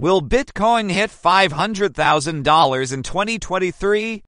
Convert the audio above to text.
Will Bitcoin hit $500,000 in 2023?